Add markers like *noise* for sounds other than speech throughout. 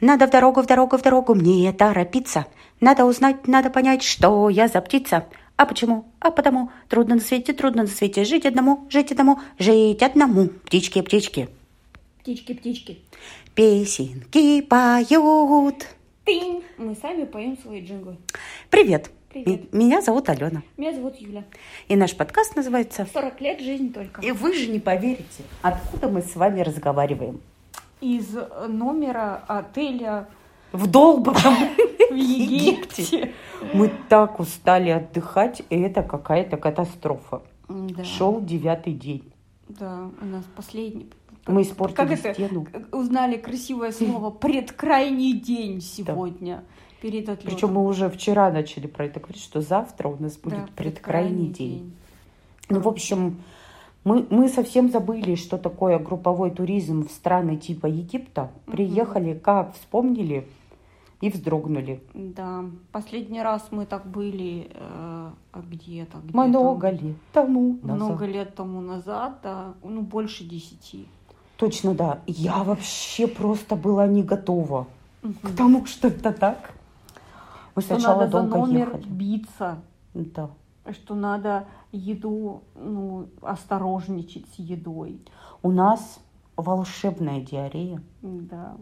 Надо в дорогу, в дорогу, в дорогу, мне торопиться. Надо узнать, надо понять, что я за птица. А почему? А потому. Трудно на свете, трудно на свете. Жить одному, жить одному, жить одному. Птички, птички. Птички, птички. Песенки поют. Тынь. Мы сами поем свои джинглы. Привет. Привет. Меня зовут Алена. Меня зовут Юля. И наш подкаст называется 40 лет жизнь только. И вы же не поверите, откуда мы с вами разговариваем. Из э, номера отеля В долбанном *laughs* в Египте. Мы так устали отдыхать, и это какая-то катастрофа. Да. Шел девятый день. Да, у нас последний. Мы испортили Как это? стену. Узнали красивое слово «предкрайний день» сегодня. Перед отлетом. Причем мы уже вчера начали про это говорить, что завтра у нас будет Да, предкрайний день. Ну, в общем, мы, мы совсем забыли, что такое групповой туризм в страны типа Египта. Приехали, как вспомнили и вздрогнули. Да, последний раз мы так были э, а где-то, где-то Много лет тому назад. много лет тому назад, да, ну больше десяти. Точно, да. Я вообще просто была не готова Мгм. к тому, что это так. Мы Что сначала надо за долго номер ехали. биться, Да. что надо еду, ну, осторожничать с едой. У нас волшебная диарея. Да.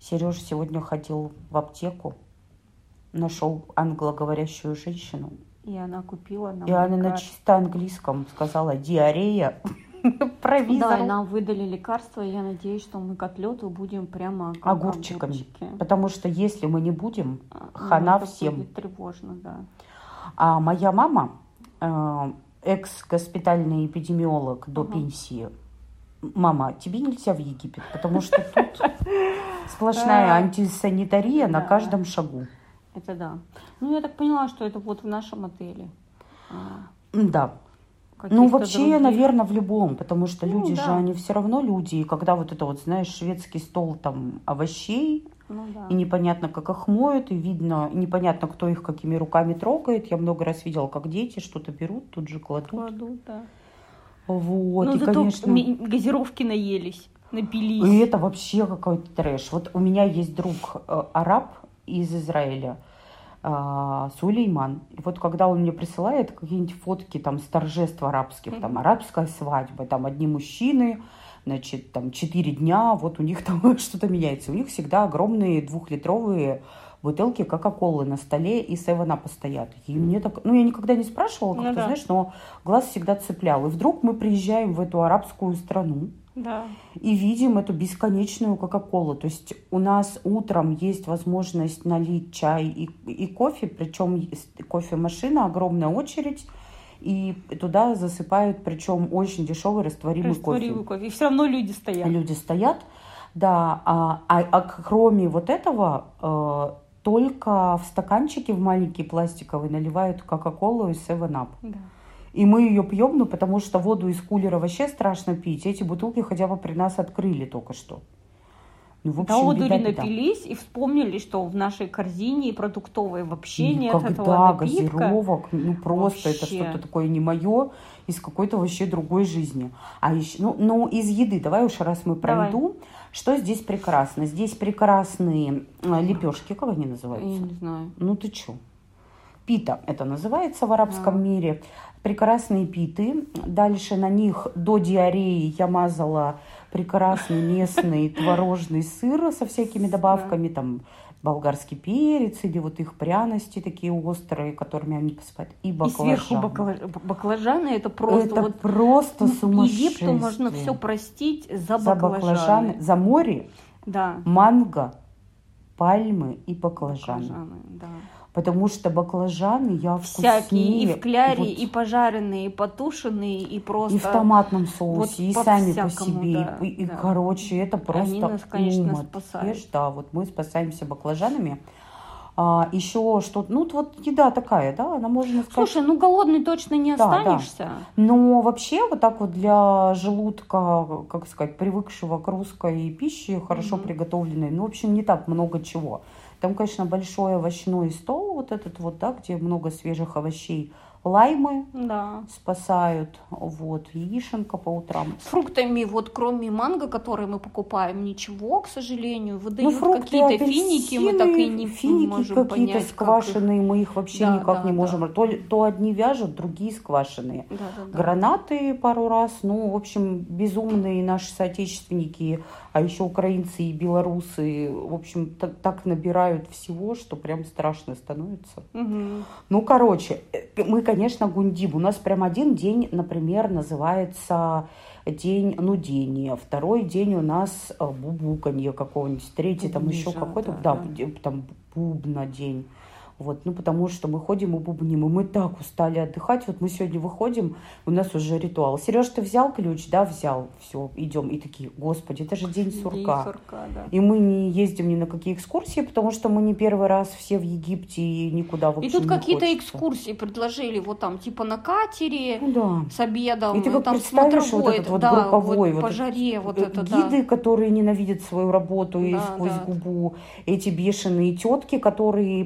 Сереж сегодня ходил в аптеку, нашел англоговорящую женщину. И она купила нам И она на чисто английском сказала диарея. *laughs* Да, и Провизору. нам выдали лекарства, и я надеюсь, что мы к отлету будем прямо как Огурчиками. огурчики. Потому что если мы не будем, А, хана это всем. будет тревожно, да. А моя мама, экс-госпитальный эпидемиолог до Ага. пенсии, мама, тебе нельзя в Египет, потому что *laughs* тут сплошная А, антисанитария на каждом шагу. Это да. Ну, я так поняла, что это вот в нашем отеле. А, Да. Ну, вообще, других- наверное, в любом, потому что Ну, люди да. же, они все равно люди. И когда вот это вот, знаешь, шведский стол там овощей, Ну, да. и непонятно, как их моют, и видно, непонятно, кто их какими руками трогает. Я много раз видела, как дети что-то берут, тут же кладут. Кладут, да. Вот, Но и, зато конечно... газировки наелись, напились. И это вообще какой-то трэш. Вот у меня есть друг э, араб из Израиля, а, Сулейман. И вот когда он мне присылает какие-нибудь фотки там с торжеств арабских, там арабская свадьба, там одни мужчины, значит, там четыре дня, вот у них там *laughs* что-то меняется. У них всегда огромные двухлитровые бутылки Кока-Колы на столе и Севена стоят. И мне так, ну я никогда не спрашивала, как Ну ты да. знаешь, но глаз всегда цеплял. И вдруг мы приезжаем в эту арабскую страну, Да. и видим эту бесконечную Кока-Колу. То есть у нас утром есть возможность налить чай и, и кофе, причем кофемашина, огромная очередь, и туда засыпают, причем очень дешевый растворимый, Растворимый кофе. кофе. И все равно люди стоят. Люди стоят, да, а, а- а кроме вот этого, э, только в стаканчике в маленький пластиковый наливают Кока-Колу и 7-Up. Да. И мы ее пьем, ну, потому что воду из кулера вообще страшно пить. Эти бутылки хотя бы при нас открыли только что. Ну, в Да, общем, одури беда-беда. напились и вспомнили, что в нашей корзине продуктовой вообще нет Никогда этого напитка. газировок, ну просто это Вообще. что-то такое не мое, из какой-то вообще другой жизни. А еще, ну, ну, из еды, давай уж раз мы про Давай. что здесь прекрасно? Здесь прекрасные лепешки, как они Я называются? не знаю. Ну ты чё? Пита это называется в арабском А. мире. Прекрасные питы. Дальше на них до диареи я мазала прекрасный *laughs* местный творожный сыр со всякими добавками. Там болгарский перец или вот их пряности такие острые, которыми они посыпают. И И баклажаны. сверху бакла- баклажаны это просто это вот просто ну, сумасшествие. Египту можно все простить за, За баклажаны. баклажаны, за море, Да. манго, пальмы и баклажаны. Баклажаны, да. Потому что баклажаны я Всякие, и в кляре, вот и пожаренные, и потушенные, и просто... И в томатном вот соусе, и по сами по всякому, себе. да, и, и, да. короче, это просто нас, конечно, ум спасают. Да, вот мы спасаемся баклажанами. А, еще что ну вот еда такая, да, она можно сказать. Слушай, ну голодный точно не Да, да. останешься. Но вообще вот так вот для желудка, как сказать, привыкшего к русской пище, хорошо Мгм. приготовленной, ну, в общем, не так много чего. Там, конечно, большой овощной стол, вот этот вот, да, где много свежих овощей, лаймы Да. спасают, вот, яишенка по утрам. С фруктами, вот кроме манго, которые мы покупаем, ничего, к сожалению, Ну, выдают фрукты, какие-то финики, мы так и не финики можем какие-то понять, как их- сквашенные, мы их вообще Да, никак да, не да. можем. То, ли- то одни вяжут, другие сквашенные. Да, да, да. Гранаты пару раз, ну, в общем, безумные наши соотечественники, а еще украинцы и белорусы, в общем, так, так набирают всего, что прям страшно становится. Мгм. Ну, короче, э, мы, конечно, гундим. У нас прям один день, например, называется день нудения. Второй день у нас э, бубуканье какого-нибудь. Третий там еще Бубнижа, какой-то, да, да, да. там бубна день. Вот, ну, потому что мы ходим и бубним, и мы так устали отдыхать. Вот мы сегодня выходим, у нас уже ритуал. Сереж, ты взял ключ? Да, взял. Все, идем. И такие, господи, это же день День сурка. сурка, да. И мы не ездим ни на какие экскурсии, потому что мы не первый раз все в Египте и никуда вообще И тут какие-то экскурсии предложили, вот там типа на катере, Ну да. с обедом, И ты как там представишь вот смотровой, этот вот да, групповой, вот вот по жаре, вот Э, это, да. Гиды, которые ненавидят свою работу и Да, сквозь да. губу. Эти бешеные тетки, которые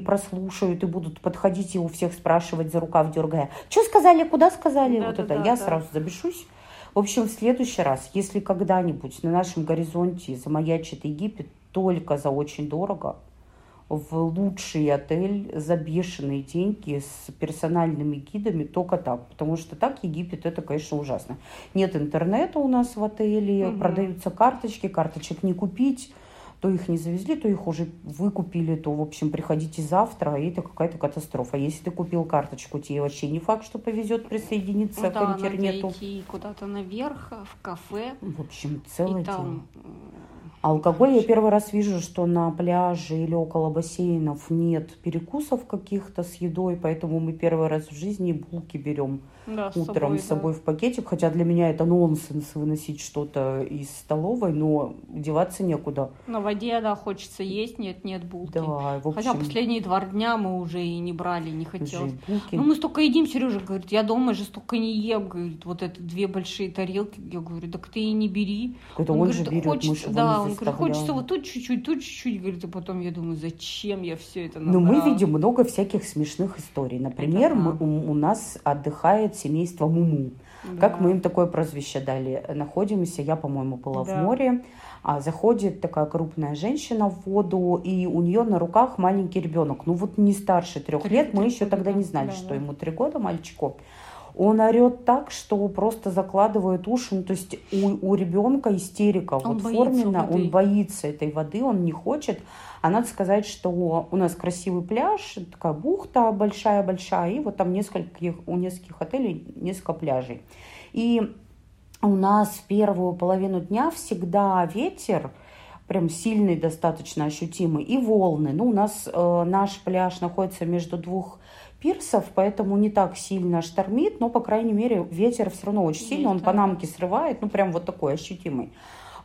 прослушают и будут подходить и у всех спрашивать за рукав, дергая. Что сказали, куда сказали? Да, вот да, это. да, Я да. сразу забешусь. В общем, в следующий раз, если когда-нибудь на нашем горизонте замаячит Египет только за очень дорого, в лучший отель за бешеные деньги с персональными гидами только так. Потому что так Египет это, конечно, ужасно. Нет интернета у нас в отеле, Мгм. продаются карточки, карточек не купить. То их не завезли, то их уже выкупили, то, в общем, приходите завтра, и это какая-то катастрофа. Если ты купил карточку, тебе вообще не факт, что повезет присоединиться Ну к да, надо интернету. идти куда-то наверх, в кафе, В общем, целое и там... А алкоголь я первый раз вижу, что на пляже или около бассейнов нет перекусов каких-то с едой, поэтому мы первый раз в жизни булки берем Да, с утром собой, с собой в пакетик. Хотя для меня это нонсенс выносить что-то из столовой, но деваться некуда. да. На воде, да, хочется есть, нет, нет булки. Да, в общем, Хотя последние два дня мы уже и не брали, не хотелось. булки. Ну, мы столько едим, Сережа говорит, я дома же столько не ем, говорит, вот это две большие тарелки. Я говорю, так ты и не бери. Это он, же берет, хочется, да, он говорит, хочется вот тут чуть-чуть, тут чуть-чуть, говорит, а потом я думаю, зачем я все это Но мы видим много всяких смешных историй. Например, Это да. мы- у, у нас отдыхает семейство Муму. Как Да. мы им такое прозвище дали? Находимся, я, по-моему, была Да. в море, а заходит такая крупная женщина в воду, и у нее на руках маленький ребенок. Ну вот не старше трех лет, мы еще тогда не знали, да, что да. ему три года мальчику. Он орет так, что просто закладывает уши. Ну, то есть у, у ребенка истерика Он вот боится форменно, воды. он боится этой воды, он не хочет. А надо сказать, что у нас красивый пляж, такая бухта большая-большая, и вот там нескольких, у нескольких отелей несколько пляжей. И у нас в первую половину дня всегда ветер, прям сильный достаточно ощутимый, и волны. Ну, у нас э, наш пляж находится между двух пирсов, поэтому не так сильно штормит, но, по крайней мере, ветер все равно очень сильный, он панамки срывает, ну, прям вот такой ощутимый.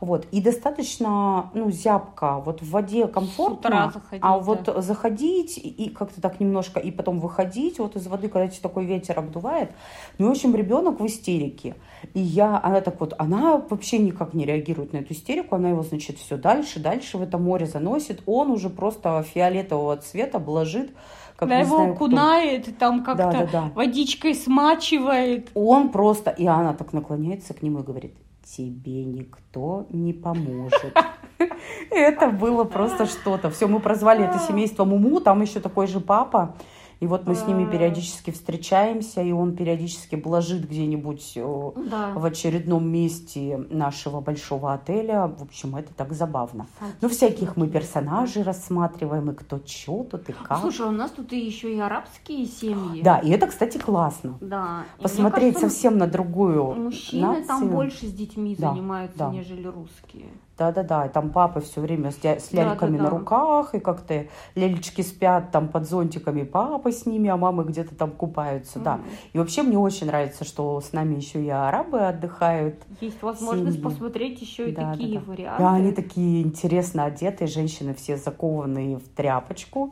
Вот. И достаточно, ну, зябко. Вот в воде комфортно. утра заходить, а да. вот заходить и, и как-то так немножко, и потом выходить вот из воды, когда тебе такой ветер обдувает. Ну, в общем, ребенок в истерике. И я, она так вот, она вообще никак не реагирует на эту истерику. Она его, значит, все дальше, дальше в это море заносит. Он уже просто фиолетового цвета блажит. Как да, его знаю кто. окунает, там как-то Да, да, да. водичкой смачивает. Он просто, и она так наклоняется к нему и говорит, тебе никто не поможет. *laughs* Это было просто что-то. Все, мы прозвали это семейство Муму, там еще такой же папа. И вот мы с ними периодически встречаемся, и он периодически блажит где-нибудь э, Да. в очередном месте нашего большого отеля. В общем, это так забавно. Ну, всяких мы персонажей рассматриваем, и кто что тут, и как. Слушай, у нас тут и еще и арабские семьи. Да, и это, кстати, классно. Да. И Посмотреть кажется, совсем на другую Мужчины там нацию. больше с детьми Да, занимаются, да. нежели русские. Да-да-да, и там папы все время с, дя- с Да, ляльками да, на да. руках, и как-то лялечки спят там под зонтиками, папа с ними, а мамы где-то там купаются, да. Мгм. И вообще мне очень нравится, что с нами еще и арабы отдыхают. Есть возможность Семьи. посмотреть еще и Да, да, такие да. варианты. Да, они такие интересно одетые, женщины все закованные в тряпочку.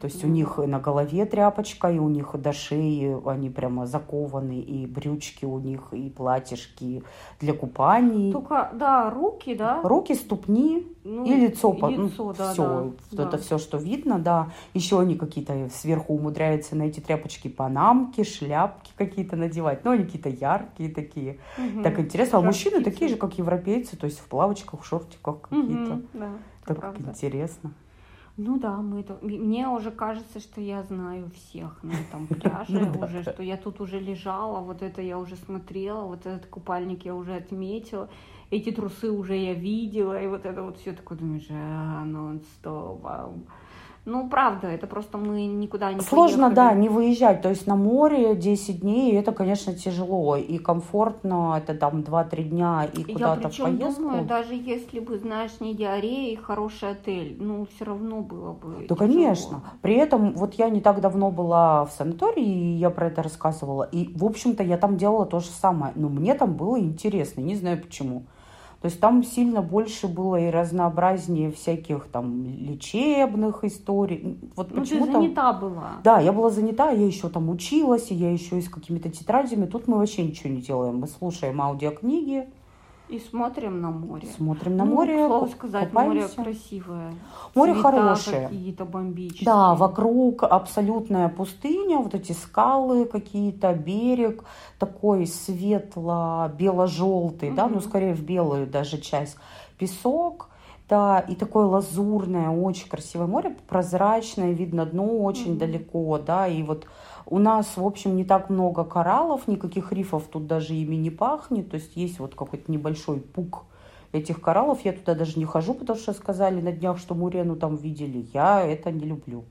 То есть ну. у них и на голове тряпочка, и у них до шеи они прямо закованы, и брючки у них, и платьишки для купаний. Только, да, руки, да? Руки ступни Ну, и лицо. по- ну, лицо, да, все, да, это да. все, что видно, да. Еще они какие-то сверху умудряются на эти тряпочки панамки, шляпки какие-то надевать. Ну, они какие-то яркие такие. Мгм. Так интересно. А мужчины такие же, как европейцы, то есть в плавочках, в шортиках какие-то. Мгм, Да, Так правда. интересно. Ну да, мы это... Мне уже кажется, что я знаю всех на этом *laughs* пляже Ну уже, что я тут уже лежала, вот это я уже смотрела, вот этот купальник я уже отметила, эти трусы уже я видела, и вот это вот все такое, думаешь, а, нон-стоп. А». Ну, правда, это просто мы никуда не Сложно, поехали. да, не выезжать. То есть на море 10 дней, это, конечно, тяжело. И комфортно, это там 2-3 дня и Я куда-то в причем поездку. думаю, даже если бы, знаешь, не диарея и хороший отель, ну, все равно было бы Да, тяжело. конечно. При этом, вот я не так давно была в санатории, и я про это рассказывала. И, в общем-то, я там делала то же самое. Но мне там было интересно, не знаю почему. То есть там сильно больше было и разнообразнее всяких там лечебных историй. Вот Ну, ты почему-то... занята была. Да, я была занята, я еще там училась, и я еще и с какими-то тетрадями. Тут мы вообще ничего не делаем. Мы слушаем аудиокниги, И смотрим на море. смотрим на Ну, море, ку- сказать, море купаемся. красивое. Море Цвета хорошее. какие-то бомбические. Да, вокруг абсолютная пустыня, вот эти скалы какие-то, берег такой светло-бело-желтый, да, ну скорее в белую даже часть, песок, да, и такое лазурное, очень красивое море, прозрачное, видно дно очень Мгм. далеко, да, и вот у нас, в общем, не так много кораллов, никаких рифов тут даже ими не пахнет, то есть есть вот какой-то небольшой пук этих кораллов, я туда даже не хожу, потому что сказали на днях, что Мурену там видели, я это не люблю.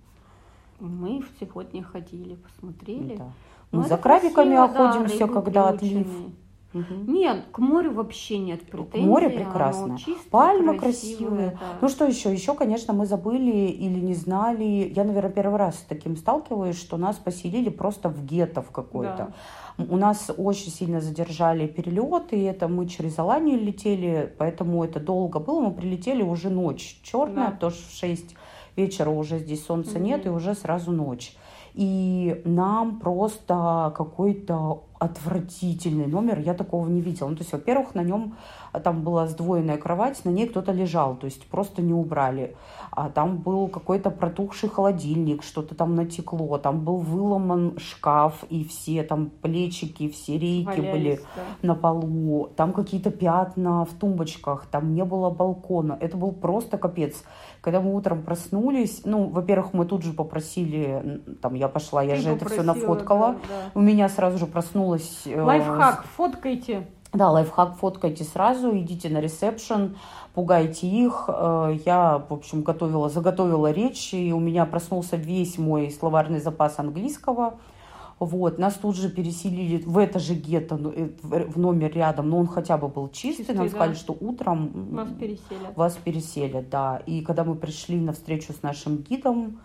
Мы сегодня ходили, посмотрели. Да. Ну, Мы это за крабиками красиво, охотимся, когда отлив. приученные. Мгм. Нет, к морю вообще нет претензий. Море оно прекрасное. чистое, Пальмы красивое, красивые. да. Ну что еще? Еще, конечно, мы забыли или не знали. Я, наверное, первый раз с таким сталкиваюсь, что нас поселили просто в гетто в какое-то. У нас очень сильно задержали перелеты, и это мы через Аланию летели, поэтому это долго было. Мы прилетели уже ночь черная, Да. что в 6 вечера уже здесь солнца Мгм. нет, и уже сразу ночь. И нам просто какой-то отвратительный номер, я такого не видела. Ну, то есть, во-первых, на нем а, там была сдвоенная кровать, на ней кто-то лежал, то есть просто не убрали. А там был какой-то протухший холодильник, что-то там натекло, там был выломан шкаф, и все там плечики, все рейки Валялись, были да. на полу, там какие-то пятна в тумбочках, там не было балкона. Это был просто капец. Когда мы утром проснулись, ну, во-первых, мы тут же попросили, там я пошла, я Ты же это все нафоткала. да, да. У меня сразу же проснулась... э, Лайфхак, фоткайте. да, лайфхак фоткайте сразу, идите на ресепшн, пугайте их. Э, Я, в общем, готовила, заготовила речь, и у меня проснулся весь мой словарный запас английского. Вот, нас тут же переселили в это же гетто, ну, э, в номер рядом, но он хотя бы был чистый. Чистый, Нам да. сказали, что утром Вас переселят. вас переселят, да. И когда мы пришли на встречу с нашим гидом,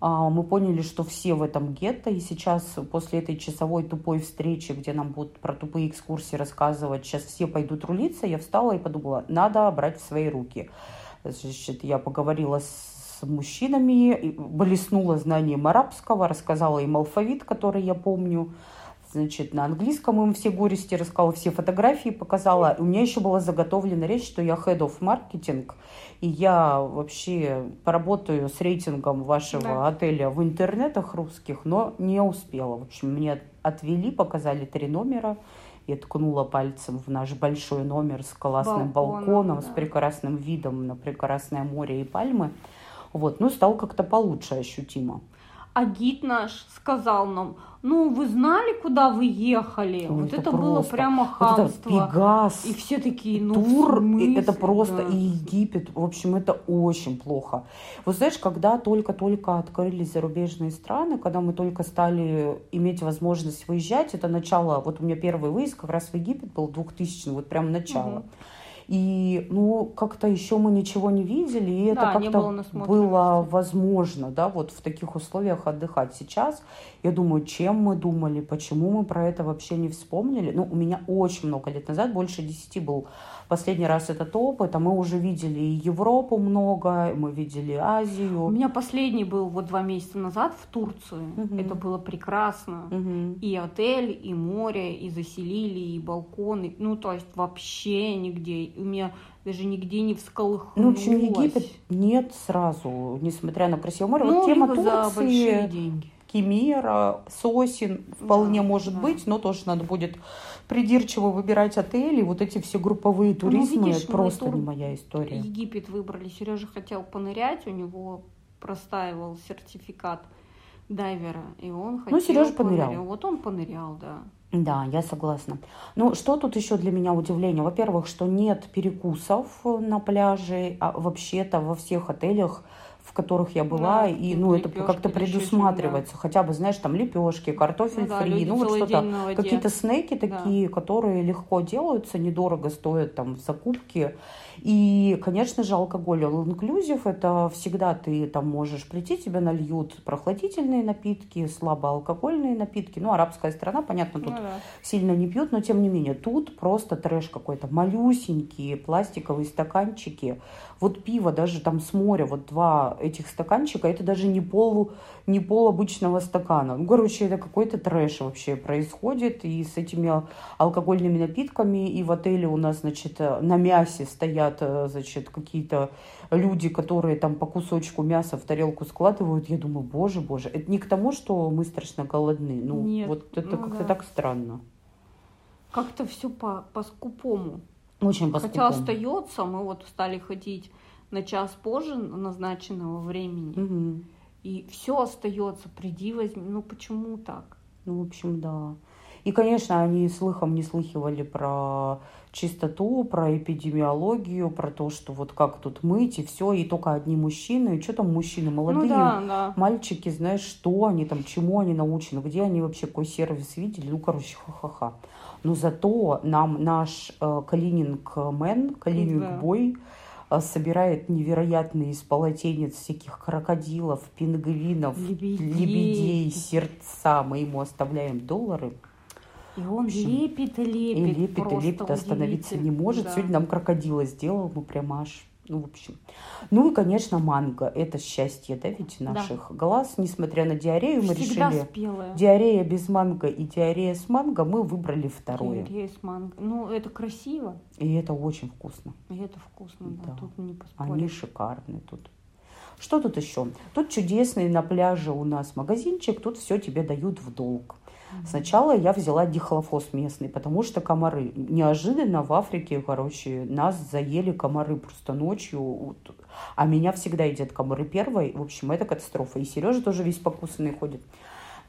а, мы поняли, что все в этом гетто, и сейчас после этой часовой тупой встречи, где нам будут про тупые экскурсии рассказывать, сейчас все пойдут рулиться, я встала и подумала, надо брать в свои руки. Значит, я поговорила с мужчинами, и блеснула знанием арабского, рассказала им алфавит, который я помню, Значит, на английском им все горести рассказала, все фотографии показала. У меня еще была заготовлена речь, что я head of marketing, и я вообще поработаю с рейтингом вашего Да. отеля в интернетах русских, но не успела. В общем, мне отвели, показали три номера. Я ткнула пальцем в наш большой номер с классным Балконом, балконом, с да. прекрасным видом на прекрасное море и пальмы. Вот, ну, стало как-то получше ощутимо. А гид наш сказал нам, ну, вы знали, куда вы ехали? Ой, вот это это, было прямо Вот хамство. Пегас. И все такие, ну, тур, смысле? это просто Да. и Египет, в общем, это очень плохо. Вот знаешь, когда только-только открылись зарубежные страны, когда мы только стали иметь возможность выезжать, это начало, вот у меня первый выезд как раз в Египет был 2000 вот прям начало. Мгм. И, ну, как-то еще мы ничего не видели, и это Да, не как-то было было возможно, да, вот в таких условиях отдыхать. Сейчас я думаю, чем мы думали, почему мы про это вообще не вспомнили. Ну, у меня очень много лет назад, больше десяти был последний раз этот опыт, а мы уже видели Европу много, мы видели Азию. У меня последний был вот два месяца назад в Турции. Угу. Это было прекрасно. Угу. И отель, и море, и заселили, и балконы. Ну, то есть вообще нигде. У меня даже нигде не всколыхнулось. Ну, в общем, Египет нет сразу, несмотря на красивое море. Ну, вот тема Турции, большие деньги. Кемера, Сосин вполне да, может да. быть, но тоже надо будет придирчиво выбирать отели. Вот эти все групповые туризмы, ну, видишь, просто тур... не моя история. Египет выбрали. Сережа хотел понырять, у него простаивал сертификат дайвера, и он ну, хотел... Ну, Сережа понырял. понырял. Вот он понырял, да. Да, я согласна. Ну, что тут еще для меня удивление? Во-первых, что нет перекусов на пляже, а вообще-то во всех отелях в которых я была, да, и ну это как-то предусматривается, да. хотя бы знаешь там лепешки, картофель ну, да, фри, ну вот что-то, какие-то снеки такие, да. которые легко делаются, недорого стоят там в закупке, и конечно же алкоголь all inclusive это всегда ты там можешь прийти, тебе нальют прохладительные напитки, слабоалкогольные напитки, ну арабская страна, понятно, тут ну, да. сильно не пьют, но тем не менее тут просто трэш какой-то, малюсенькие пластиковые стаканчики. Вот пиво даже там с моря, вот два этих стаканчика, это даже не пол, не пол обычного стакана. Ну, короче, это какой-то трэш вообще происходит. И с этими алкогольными напитками, и в отеле у нас, значит, на мясе стоят, э, значит, какие-то люди, которые там по кусочку мяса в тарелку складывают. Я думаю, боже, боже, это не к тому, что мы страшно голодны. Ну, Нет, вот это ну, как-то да. так странно. Как-то все по, по скупому. Очень по Хотя остается, мы вот стали ходить на час позже назначенного времени. Угу. И все остается, приди возьми. Ну почему так? Ну, в общем, да. И, конечно, они слыхом не слыхивали про чистоту, про эпидемиологию, про то, что вот как тут мыть и все, и только одни мужчины. И что там мужчины молодые, ну, да, да. мальчики, знаешь, что они там, чему они научены, где они вообще какой сервис видели. Ну, короче, ха-ха-ха. Но зато нам наш э, cleaning man, cleaning boy э, собирает невероятные из полотенец всяких крокодилов, пингвинов, лебедей. лебедей, сердца. Мы ему оставляем доллары. И он общем, лепит и лепит. И лепит, и лепит, остановиться не может. Да. Сегодня нам крокодила сделал, мы прям аж ну, в общем. Ну и, конечно, манго. Это счастье, да, ведь наших да. глаз. Несмотря на диарею, мы Всегда решили... Спелая. Диарея без манго и диарея с манго мы выбрали второе. Диарея с манго. Ну, это красиво. И это очень вкусно. И это вкусно, да. да. Тут не поспоришь. Они шикарные тут. Что тут еще? Тут чудесный на пляже у нас магазинчик. Тут все тебе дают в долг. Сначала я взяла дихлофос местный, потому что комары. Неожиданно в Африке, короче, нас заели комары просто ночью. А меня всегда едят комары первой. В общем, это катастрофа. И Сережа тоже весь покусанный ходит.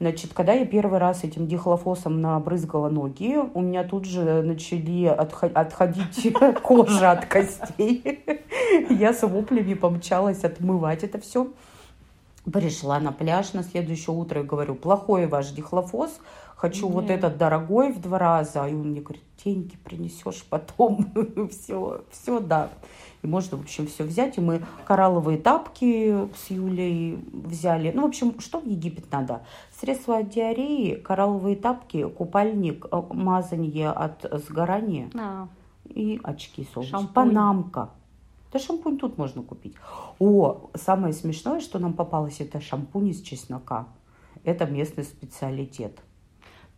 Значит, когда я первый раз этим дихлофосом набрызгала ноги, у меня тут же начали отходить *laughs* кожа от костей. *laughs* Я с воплями помчалась отмывать это все. Пришла на пляж на следующее утро и говорю, плохой ваш дихлофос, хочу Нет. вот этот дорогой в два раза. И он мне говорит, деньги принесешь потом. *laughs* все, все, да. И можно, в общем, все взять. И мы коралловые тапки с Юлей взяли. Ну, в общем, что в Египет надо? Средства от диареи, коралловые тапки, купальник, э, мазанье от сгорания а. и очки солнечные. Панамка. Да шампунь тут можно купить. О, самое смешное, что нам попалось, это шампунь из чеснока. Это местный специалитет.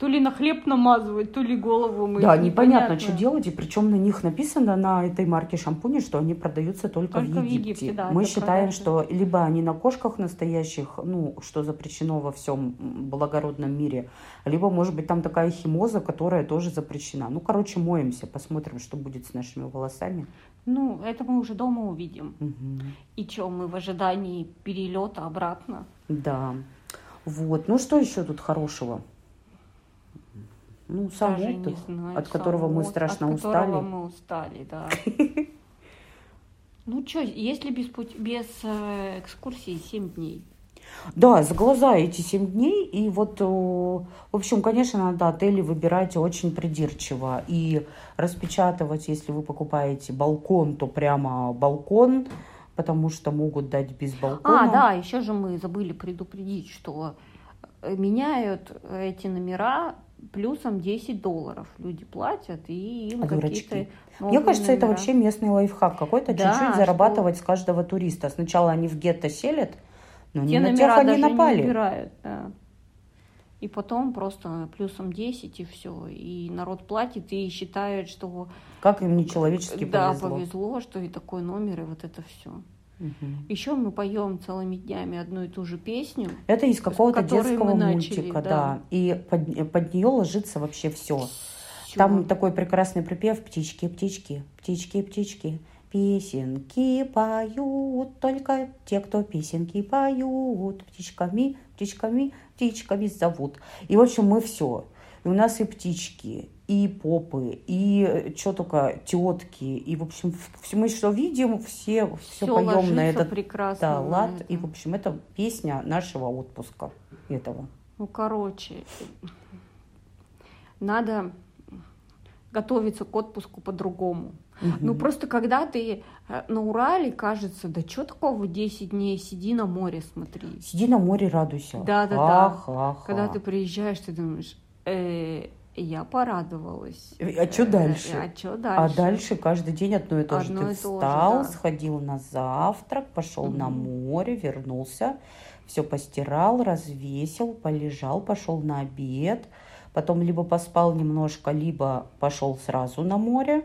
То ли на хлеб намазывать, то ли голову мыть. Да, непонятно, непонятно, что делать. И причем на них написано, на этой марке шампуня, что они продаются только, только в Египте. В Египте да, Мы считаем, что либо они на кошках настоящих, ну, что запрещено во всем благородном мире, либо, может быть, там такая химоза, которая тоже запрещена. Ну, короче, моемся, посмотрим, что будет с нашими волосами. Ну, это мы уже дома увидим. Угу. И что, мы в ожидании перелета обратно? Да. Вот. Ну, что еще тут хорошего? Ну, самолет, от знаю, которого самолет, мы страшно от устали. От которого мы устали, да. *laughs* Ну что, если без, пути, без э, экскурсии 7 дней? Да, за глаза эти 7 дней. И вот, в общем, конечно, надо отели выбирать очень придирчиво. И распечатывать, если вы покупаете балкон, то прямо балкон, потому что могут дать без балкона. А, да, еще же мы забыли предупредить, что э, меняют эти номера плюсом 10 долларов люди платят, и им какие-то Мне кажется, это номера. вообще местный лайфхак какой-то, Да, чуть-чуть что- зарабатывать с каждого туриста. Сначала они в гетто селят, но не Те на номера они даже напали. не убирают, да. И потом просто плюсом 10 и все. И народ платит и считает, что Как им нечеловечески да, повезло. повезло, что и такой номер, и вот это все. Мгм. Еще мы поем целыми днями одну и ту же песню. Это из какого-то детского начали, мультика, да. да. И под, под нее ложится вообще все. Всё. Там такой прекрасный припев «Птички, птички, птички, птички, песенки поют, только те, кто песенки поют, птичками, птичками, птичками зовут». И, в общем, мы все. И у нас и птички, и попы, и что только тетки, и, в общем, все мы что видим, все, все Всё поем на этот прекрасно да, лад. это. И, в общем, это песня нашего отпуска этого. Ну, короче, надо готовиться к отпуску по-другому. Ну, просто когда ты э, на Урале, кажется, да что такого 10 дней, сиди на море, смотри. Сиди на море, радуйся. Да-да-да. Ха-ха-ха. Когда ты приезжаешь, ты думаешь, «Э, я порадовалась. А что Э, дальше? А что А дальше? дальше каждый день одно и то же. Одно Ты же, встал, да. сходил на завтрак, пошел на Мгм. море, вернулся, все постирал, развесил, полежал, пошел на обед, потом либо поспал немножко, либо пошел сразу на море,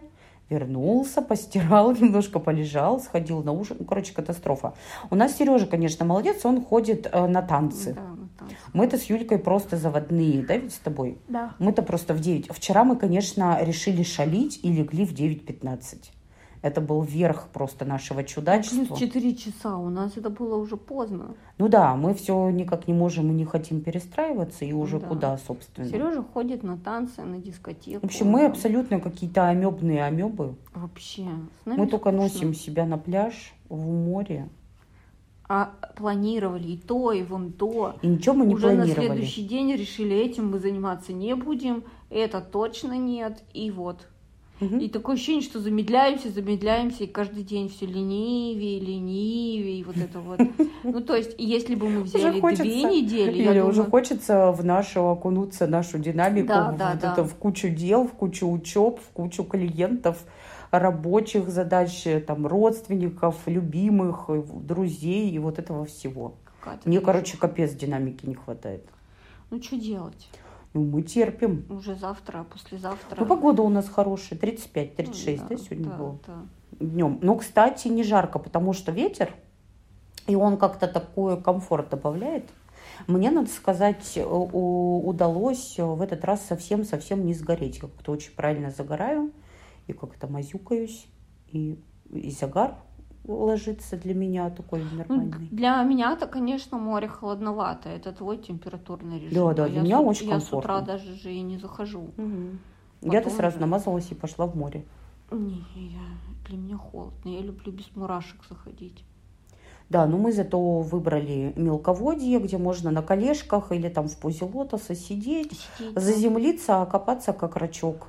вернулся, постирал, *laughs* немножко полежал, сходил на ужин. Ну, короче, катастрофа. У нас Сережа, конечно, молодец, он ходит э, на танцы. Да, там. Мы-то с Юлькой просто заводные, да, ведь с тобой? Да. Мы-то просто в 9. Вчера мы, конечно, решили шалить и легли в 9.15. Это был верх просто нашего чудачества. Плюс 4 часа, у нас это было уже поздно. Ну да, мы все никак не можем и не хотим перестраиваться, и уже Да. куда, собственно. Сережа ходит на танцы, на дискотеку. В общем, мы абсолютно какие-то амебные амебы. Вообще. Мы только скучно. носим себя на пляж, в море. А планировали и то, и вон то. И ничего мы не Уже на планировали. следующий день решили, этим мы заниматься не будем, это точно нет, и вот. Мгм. И такое ощущение, что замедляемся, замедляемся, и каждый день все ленивее, ленивее, и вот это вот. *laughs* Ну, то есть, если бы мы взяли хочется. две недели, Или думаю, уже хочется в нашу окунуться, нашу динамику, Да, в, да, вот да. это, в кучу дел, в кучу учеб, в кучу клиентов, рабочих задач, там, родственников, любимых, э, друзей и вот этого всего. Мне, короче, капец динамики не хватает. Ну, что делать? Ну, мы терпим. Уже завтра, послезавтра. Ну, погода у нас хорошая, 35-36, Ну, да, сегодня да, было? да. Днем. Но, кстати, не жарко, потому что ветер, и он как-то такой комфорт добавляет. Мне, надо сказать, э, удалось в этот раз совсем-совсем не сгореть. Я как-то очень правильно загораю, и как-то мазюкаюсь, и, и загар ложится для меня такой нормальный. для меня-то, конечно, море холодновато. Это твой температурный режим. Да, да, А для я меня с очень Я с утра комфортно. даже же и не захожу. Мгм. Я-то сразу уже. намазалась и пошла в море. Не, я, для меня холодно. Я люблю без мурашек заходить. Да, но мы зато выбрали мелководье, где можно на колешках или там в позе лотоса сидеть, Сидеть, заземлиться, окопаться как рачок.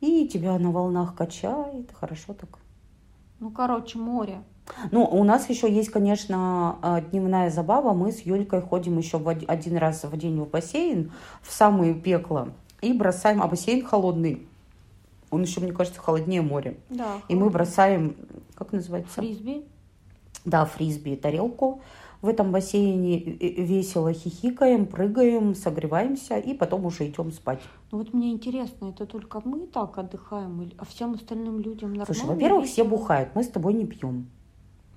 И тебя на волнах качает, хорошо так. Ну, короче, море. Ну, у нас еще есть, конечно, э, дневная забава. Мы с Юлькой ходим еще один раз в день в бассейн, в самое пекло, и бросаем, а бассейн холодный. Он еще, мне кажется, холоднее моря. Да. И мы бросаем, как называется? Фрисби. Да, фрисби тарелку. В этом бассейне весело хихикаем, прыгаем, согреваемся и потом уже идем спать. Ну, вот мне интересно, это только мы так отдыхаем, а всем остальным людям нормально? Слушай, во-первых, все бухают, мы с тобой не пьем.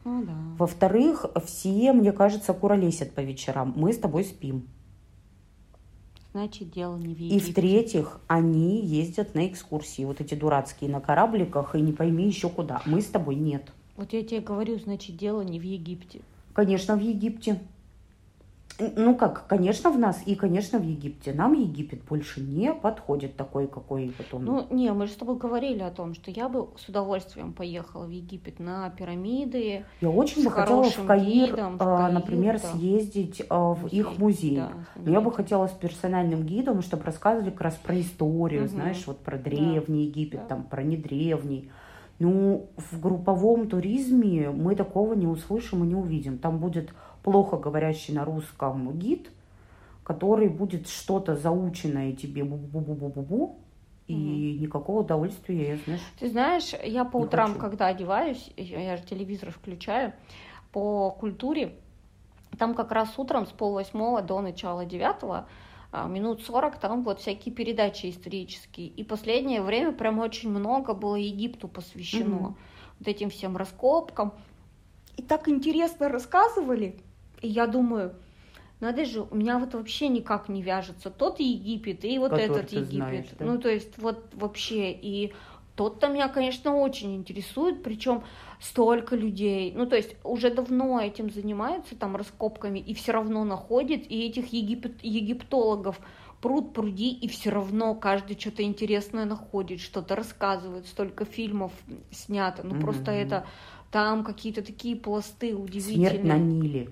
Ну, да. Во-вторых, все, мне кажется, куролесят по вечерам. Мы с тобой спим. Значит, дело не в И Египте. в-третьих, они ездят на экскурсии, вот эти дурацкие, на корабликах, и не пойми еще куда. Мы с тобой нет. Вот я тебе говорю, значит, дело не в Египте. Конечно, в Египте. Ну как, конечно, в нас и, конечно, в Египте. Нам Египет больше не подходит такой, какой вот он. Ну, не, мы же с тобой говорили о том, что я бы с удовольствием поехала в Египет на пирамиды. Я очень бы хотела в Каир, гидом, в а, Каир, например, да. съездить а, в их музей. Да, Но я бы хотела с персональным гидом, чтобы рассказывали как раз про историю, Мгм. знаешь, вот про древний Египет, Да. там, про недревний. Ну, в групповом туризме мы такого не услышим и не увидим. Там будет плохо говорящий на русском гид, который будет что-то заученное тебе бу-бу-бу-бу-бу-бу, и никакого удовольствия, я, знаешь. Ты знаешь, я по утрам, хочу. когда одеваюсь, я, же телевизор включаю, по культуре, там как раз утром с полвосьмого до начала девятого минут сорок там вот всякие передачи исторические. И последнее время прям очень много было Египту посвящено. Мгм. Вот этим всем раскопкам. И так интересно рассказывали. И я думаю, надо же, у меня вот вообще никак не вяжется тот Египет и вот Который этот Египет. знаешь, да? Ну, то есть вот вообще и тот-то меня, конечно, очень интересует, причем столько людей, ну, то есть уже давно этим занимаются, там, раскопками, и все равно находят, и этих египет, египтологов пруд пруди, и все равно каждый что-то интересное находит, что-то рассказывает, столько фильмов снято, ну, просто Мгм. это, там какие-то такие пласты Смерть на удивительные. Ниле.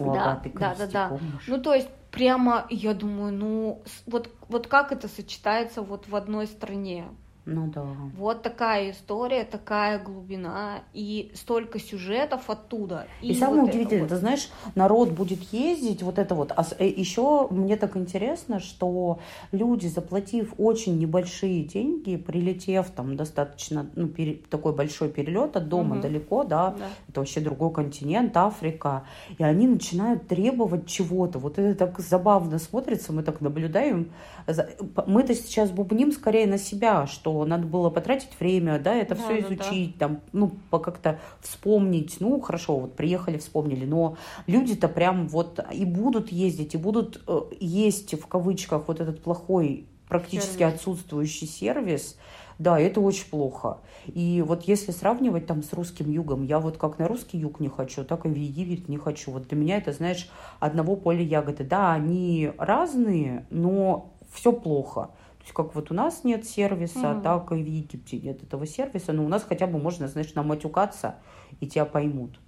У Да, Агаты да, да, Кристи, да. помнишь? Ну, то есть, прямо, я думаю, ну, вот, вот как это сочетается вот в одной стране? Ну да. Вот такая история, такая глубина и столько сюжетов оттуда. И, самое вот это удивительное, вот. ты знаешь, народ будет ездить, вот это вот. А еще мне так интересно, что люди, заплатив очень небольшие деньги, прилетев там достаточно, ну, пере- такой большой перелет от дома Мгм. далеко, да, Да. это вообще другой континент, Африка, и они начинают требовать чего-то. Вот это так забавно смотрится, мы так наблюдаем. За- Мы-то сейчас бубним скорее на себя, что надо было потратить время, да, это Да, все да, да. изучить, там, ну, как-то вспомнить. Ну, хорошо, вот приехали, вспомнили, но люди-то прям вот и будут ездить, и будут э, есть в кавычках вот этот плохой, практически Сервис. отсутствующий сервис, да, это очень плохо. И вот если сравнивать там с русским югом, я вот как на русский юг не хочу, так и в Египет не хочу. Вот для меня это, знаешь, одного поля ягоды. Да, они разные, но все плохо. Есть как вот у нас нет сервиса, Мгм. так и в Египте нет этого сервиса, но у нас хотя бы можно, знаешь, наматюкаться, и тебя поймут.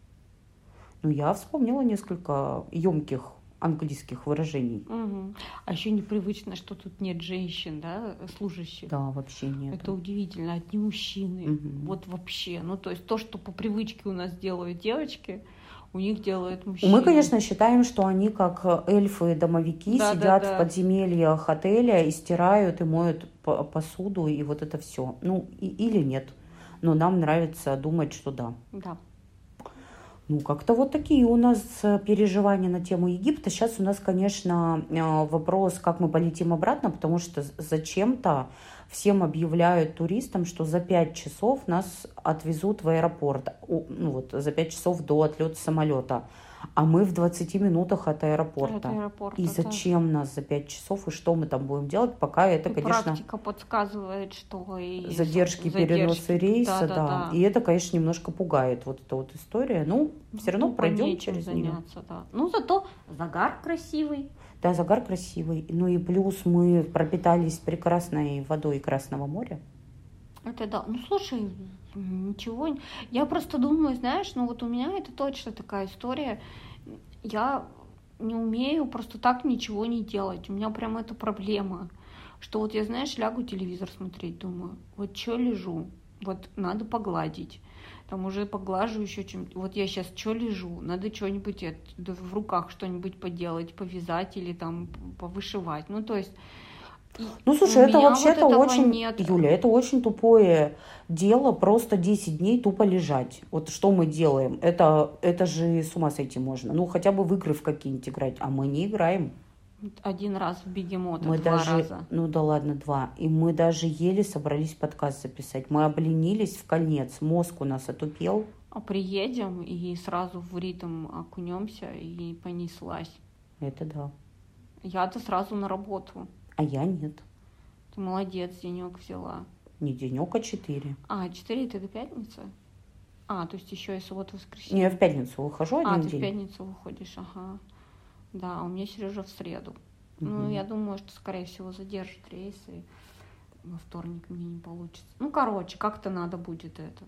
Ну, я вспомнила несколько емких английских выражений. Мгм. А еще непривычно, что тут нет женщин, да, служащих. Да, вообще нет. Это удивительно, одни мужчины. Мгм. Вот вообще. Ну, то есть то, что по привычке у нас делают девочки, у них делают мужчины. Мы, конечно, считаем, что они как эльфы-домовики Да, да, сидят да. в подземельях отеля и стирают, и моют по- посуду, и вот это все. Ну, и- или нет. Но нам нравится думать, что да. Да. Ну, как-то вот такие у нас э, переживания на тему Египта. Сейчас у нас, конечно, э, вопрос, как мы полетим обратно, потому что зачем-то всем объявляют туристам, что за пять часов нас отвезут в аэропорт. Ну вот, за пять часов до отлета самолета. А мы в 20 минутах от аэропорта. От аэропорта, И да. зачем нас за пять часов, и что мы там будем делать, пока это, И конечно, Практика подсказывает, что и задержки, задержки, переносы рейса, да, да-да-да. И это, конечно, немножко пугает вот эта вот история. Ну, все равно Ну, пройдем через нее. заняться, да. Ну, зато загар красивый. Да, загар красивый. Ну и плюс мы пропитались прекрасной водой Красного моря. Это да. Ну, слушай, ничего. Я просто думаю, знаешь, ну вот у меня это точно такая история. Я не умею просто так ничего не делать. У меня прям это проблема. Что вот я, знаешь, лягу телевизор смотреть, думаю, вот что лежу, вот надо погладить. Там уже поглажу еще чем Вот я сейчас что лежу, надо что-нибудь в руках что-нибудь поделать, повязать или там повышивать. Ну, то есть... Ну, слушай, это вообще-то вот очень, нет. Юля, это очень тупое дело, просто 10 дней тупо лежать. Вот что мы делаем? Это, это же с ума сойти можно. Ну, хотя бы в игры в какие-нибудь играть. А мы не играем. Один раз в бегемота, Мы два даже, раза. ну да ладно, два. И мы даже еле собрались подкаст записать. Мы обленились в конец. Мозг у нас отупел. А приедем и сразу в ритм окунемся и понеслась. Это да. Я-то сразу на работу. А я нет. Ты молодец, денек взяла. Не денек, а четыре. А, 4 это до пятницы? А, то есть еще и суббота, Не, воскресенье. я в пятницу выхожу а, один ты в день. пятницу выходишь, ага. Да, у меня Сережа в среду. Ну, Мгм. я думаю, что, скорее всего, задержит рейсы. Во вторник мне не получится. Ну, короче, как-то надо будет это.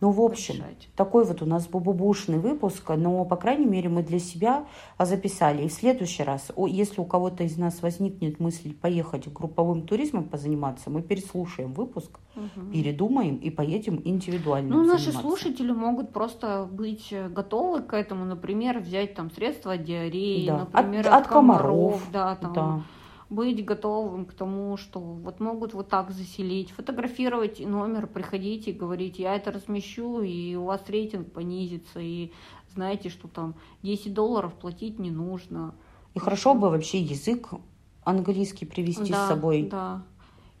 Ну, в общем, решать. такой вот у нас бубубушный выпуск, но, по крайней мере, мы для себя записали. И в следующий раз, если у кого-то из нас возникнет мысль поехать групповым туризмом позаниматься, мы переслушаем выпуск, Мгм. передумаем и поедем индивидуально Ну, наши заниматься. слушатели могут просто быть готовы к этому, например, взять там средства от диареи, Да. например, От- от комаров, да, там, Да. Быть готовым к тому, что вот могут вот так заселить, фотографировать номер, приходите и говорить, я это размещу, и у вас рейтинг понизится, и знаете, что там 10 долларов платить не нужно. И хорошо бы вообще язык английский привезти да, с собой. Да.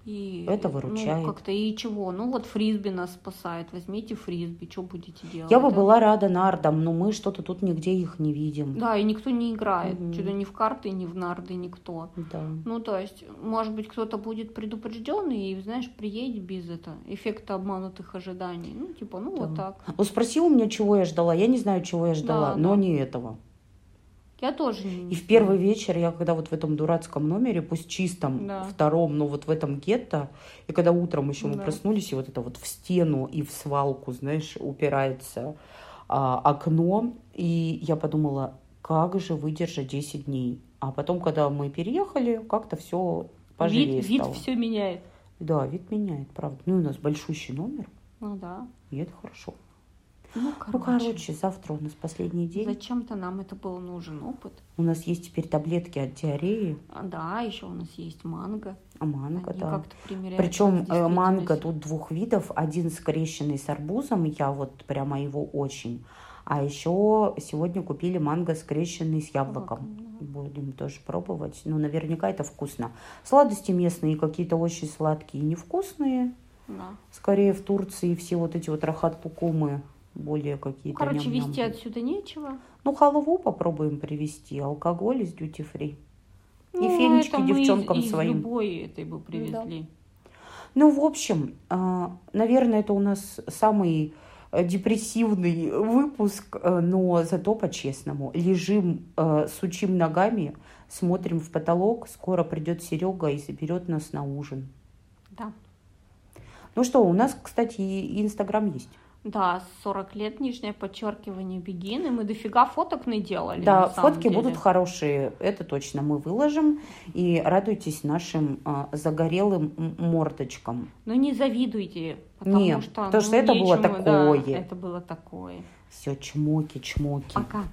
И, Это выручает. Ну, как-то и чего? Ну, вот фрисби нас спасает. Возьмите фрисби, что будете делать? Я бы да? была рада нардам, но мы что-то тут нигде их не видим. Да, и никто не играет. Мгм. Что-то ни в карты, ни в нарды, никто. Да. Ну, то есть, может быть, кто-то будет предупрежденный и, знаешь, приедет без этого эффекта обманутых ожиданий. Ну, типа, ну, вот Да. так. Вот спроси у меня, чего я ждала. Я не знаю, чего я ждала, Да, но да. не этого. Я тоже не И в первый вечер я, когда вот в этом дурацком номере, пусть чистом, Да. втором, но вот в этом гетто, и когда утром еще мы Да. проснулись, и вот это вот в стену и в свалку, знаешь, упирается а, окно, и я подумала, как же выдержать 10 дней. А потом, когда мы переехали, как-то все поживее Вид, вид стало. все меняет. Да, вид меняет, правда. Ну, и у нас большущий номер, Ну, да. и это хорошо. Ну, Ну, короче, завтра у нас последний день. Зачем-то нам это был нужен опыт. У нас есть теперь таблетки от диареи, А, Да, еще у нас есть манго. а манго, Они да. Причем э, манго тут двух видов. Один скрещенный с арбузом, я вот прямо его очень. А еще сегодня купили манго скрещенный с яблоком. Да. Будем тоже пробовать. Ну, наверняка это вкусно. Сладости местные какие-то очень сладкие, невкусные. Да. Скорее в Турции все вот эти вот рахат-лукумы более Ну, какие-то. короче, ням-ням. везти отсюда нечего. Ну, халву попробуем привезти, алкоголь из duty free. И Ну, фенечки это мы из- девчонкам из своим. любой этой бы привезли. Ну, в общем, а, наверное, это у нас самый э, депрессивный выпуск, э, но зато по-честному. Лежим, э, сучим ногами, смотрим в потолок. Скоро придет Серега и заберет нас на ужин. Да. Ну что, у нас, кстати, и Инстаграм есть. Да, 40 лет, нижнее подчеркивание, бегин, и мы дофига фоток наделали. да, на фотки деле. будут хорошие, это точно мы выложим. И радуйтесь нашим а, загорелым мордочкам. Ну не завидуйте, потому Не, что... потому что ну, это было нечему, да, такое. это было такое. Все, чмоки, чмоки. Пока.